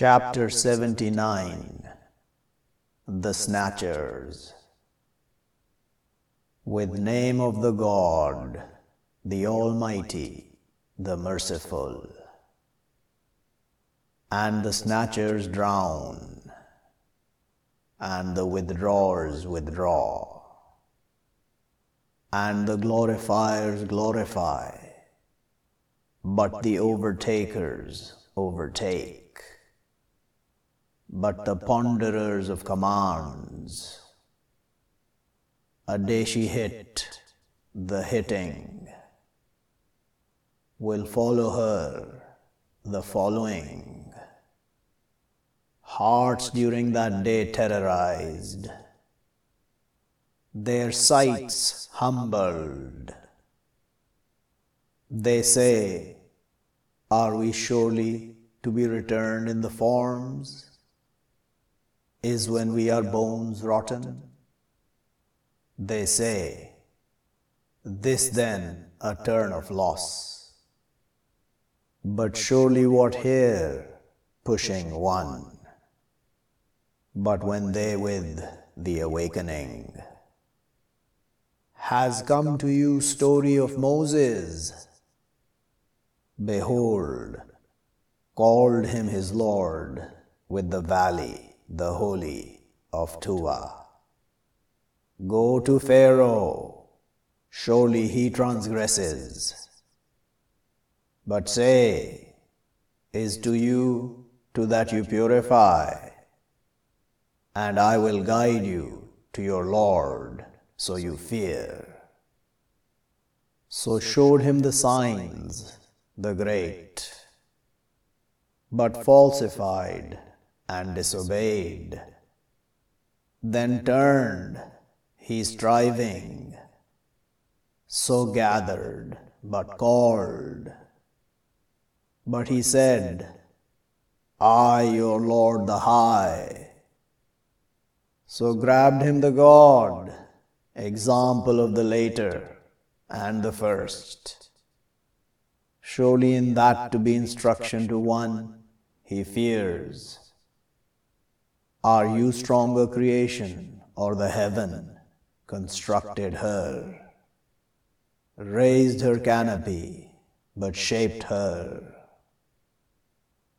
Chapter 79 The Snatchers With name of the God, the Almighty, the Merciful. And the snatchers drown, and the withdrawers withdraw, and the glorifiers glorify, but the overtakers overtake. But the ponderers of commands, a day she hit, the hitting, will follow her, the following. Hearts during that day terrorized, their sights humbled. They say, Are we surely to be returned in the forms? Is when we are bones rotten? They say, This then a turn of loss. But surely what here pushing one? But when they with the awakening has come to you story of Moses, behold, called him his Lord with the valley, the holy of Tuwa. Go to Pharaoh, surely he transgresses. But say, is to you to that you purify and I will guide you to your Lord, so you fear. So showed him the signs, the great, but falsified and disobeyed. Then turned, he striving, so gathered, but called. But he said, I, your Lord the High, so grabbed him the God, example of the later and the first. Surely in that to be instruction to one, he fears. Are you stronger creation or the heaven constructed her? Raised her canopy, but shaped her,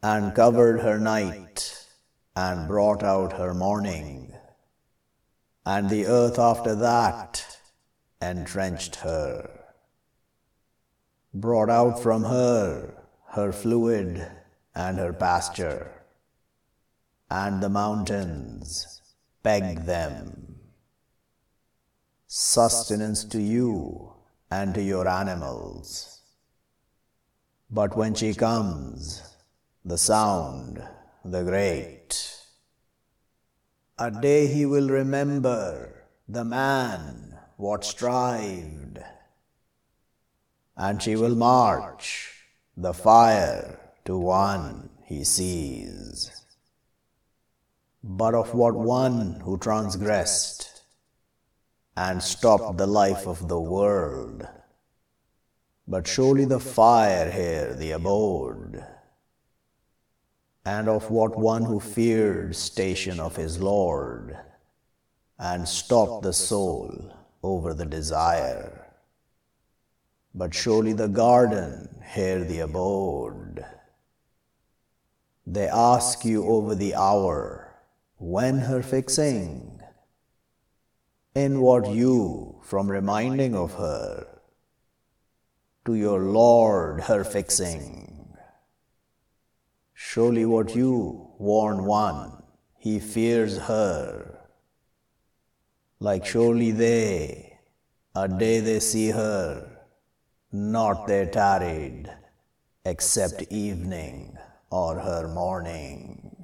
and covered her night, and brought out her morning and the earth after that entrenched her, brought out from her her fluid and her pasture, and the mountains pegged them. Sustenance to you and to your animals. But when she comes, the sound, the great, a day he will remember the man what strived, and she will march the fire to one he sees. But of what one who transgressed and stopped the life of the world, but surely the fire here the abode and of what one who feared station of his Lord, and stopped the soul over the desire. But surely the garden here the abode. They ask you over the hour, when her fixing, in what you from reminding of her, to your Lord her fixing Surely what you warn one, he fears her. Like surely they, a day they see her, not they tarried, except evening or her morning.